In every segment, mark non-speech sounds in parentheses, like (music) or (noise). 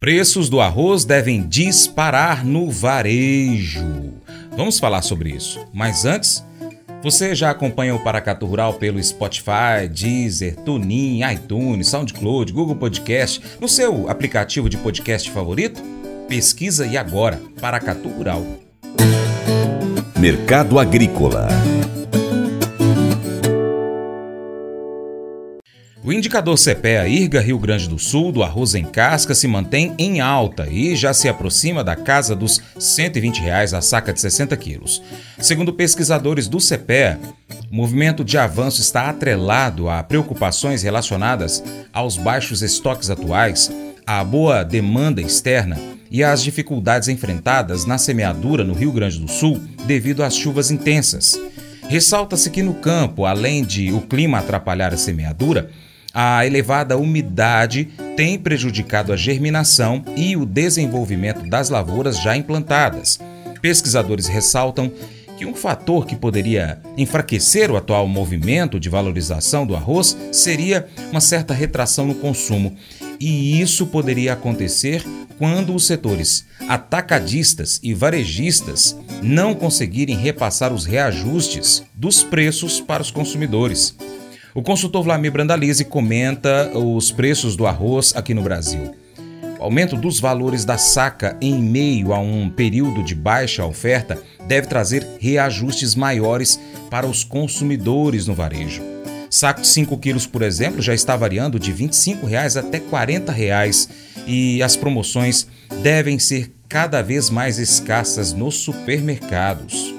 Preços do arroz devem disparar no varejo. Vamos falar sobre isso. Mas antes, você já acompanha o Paracatu Rural pelo Spotify, Deezer, TuneIn, iTunes, SoundCloud, Google Podcast, no seu aplicativo de podcast favorito? Pesquisa e agora, Paracatu Rural. Mercado Agrícola O indicador CPEA IRGA Rio Grande do Sul do arroz em casca se mantém em alta e já se aproxima da casa dos 120 reais a saca de 60 quilos. Segundo pesquisadores do CPEA, o movimento de avanço está atrelado a preocupações relacionadas aos baixos estoques atuais, à boa demanda externa e às dificuldades enfrentadas na semeadura no Rio Grande do Sul devido às chuvas intensas. Ressalta-se que no campo, além de o clima atrapalhar a semeadura, a elevada umidade tem prejudicado a germinação e o desenvolvimento das lavouras já implantadas. Pesquisadores ressaltam que um fator que poderia enfraquecer o atual movimento de valorização do arroz seria uma certa retração no consumo, e isso poderia acontecer quando os setores atacadistas e varejistas não conseguirem repassar os reajustes dos preços para os consumidores. O consultor Vlamir Brandalize comenta os preços do arroz aqui no Brasil. O aumento dos valores da saca em meio a um período de baixa oferta deve trazer reajustes maiores para os consumidores no varejo. Saco de 5 quilos, por exemplo, já está variando de 25 reais até 40 reais, e as promoções devem ser cada vez mais escassas nos supermercados.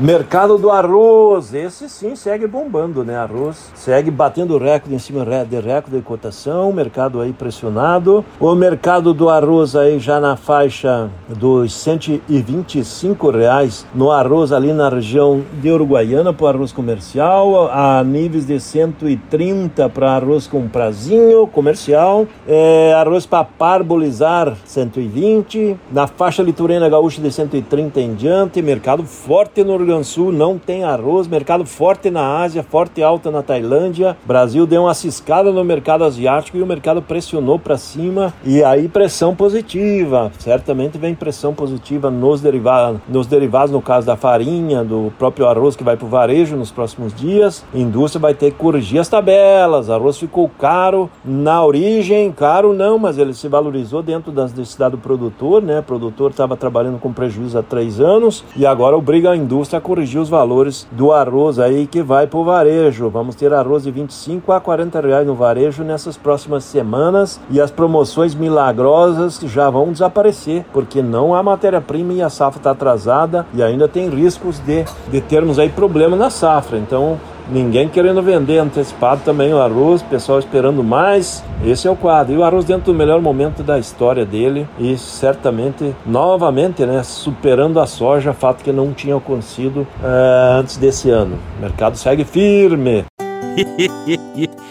Mercado do arroz, esse sim segue bombando, né? Arroz segue batendo recorde em cima de recorde de cotação, mercado aí pressionado. O mercado do arroz aí já na faixa dos 125 reais no arroz ali na região de Uruguaiana para arroz comercial, a níveis de 130 para arroz com prazinho comercial, é, arroz para parbolizar 120, na faixa litorânea gaúcha de 130 em diante, mercado forte no Sul não tem arroz, mercado forte na Ásia, forte e alta na Tailândia. Brasil deu uma ciscada no mercado asiático e o mercado pressionou para cima e aí pressão positiva. Certamente vem pressão positiva nos derivados, nos derivados no caso da farinha, do próprio arroz que vai para o varejo nos próximos dias. A indústria vai ter que corrigir as tabelas. Arroz ficou caro na origem, caro não, mas ele se valorizou dentro das necessidades do produtor, né? O produtor estava trabalhando com prejuízo há três anos e agora obriga a indústria corrigir os valores do arroz aí que vai para o varejo. Vamos ter arroz de 25 a 40 reais no varejo nessas próximas semanas e as promoções milagrosas já vão desaparecer porque não há matéria-prima e a safra está atrasada e ainda tem riscos de, de termos aí problema na safra. Então Ninguém querendo vender antecipado também o arroz, pessoal esperando mais. Esse é o quadro. E o arroz dentro do melhor momento da história dele e certamente, novamente, né, superando a soja, fato que não tinha acontecido uh, antes desse ano. O mercado segue firme. (laughs)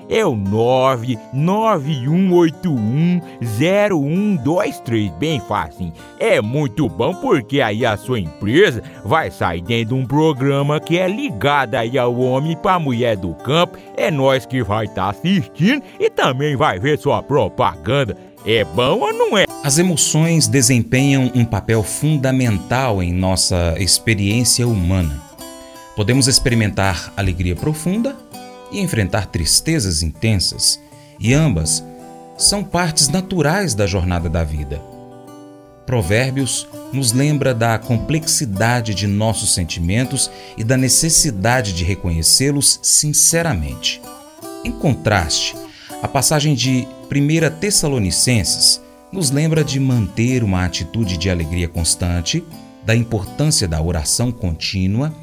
é o 991810123. Bem fácil. É muito bom porque aí a sua empresa vai sair dentro de um programa que é ligado aí ao homem para mulher do campo. É nós que vai estar tá assistindo e também vai ver sua propaganda. É bom ou não é? As emoções desempenham um papel fundamental em nossa experiência humana. Podemos experimentar alegria profunda e enfrentar tristezas intensas, e ambas são partes naturais da jornada da vida. Provérbios nos lembra da complexidade de nossos sentimentos e da necessidade de reconhecê-los sinceramente. Em contraste, a passagem de 1 Tessalonicenses nos lembra de manter uma atitude de alegria constante, da importância da oração contínua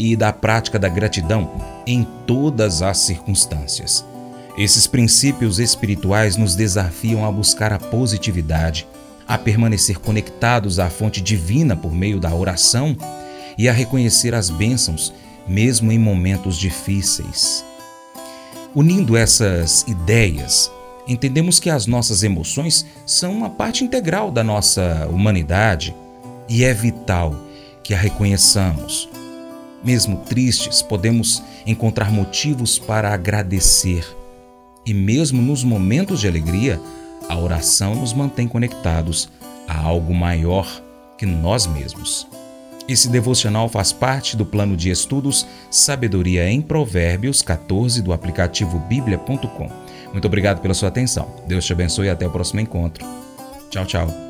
e da prática da gratidão em todas as circunstâncias. Esses princípios espirituais nos desafiam a buscar a positividade, a permanecer conectados à fonte divina por meio da oração e a reconhecer as bênçãos mesmo em momentos difíceis. Unindo essas ideias, entendemos que as nossas emoções são uma parte integral da nossa humanidade e é vital que a reconheçamos. Mesmo tristes, podemos encontrar motivos para agradecer. E mesmo nos momentos de alegria, a oração nos mantém conectados a algo maior que nós mesmos. Esse devocional faz parte do plano de estudos Sabedoria em Provérbios 14 do aplicativo bíblia.com. Muito obrigado pela sua atenção. Deus te abençoe e até o próximo encontro. Tchau, tchau.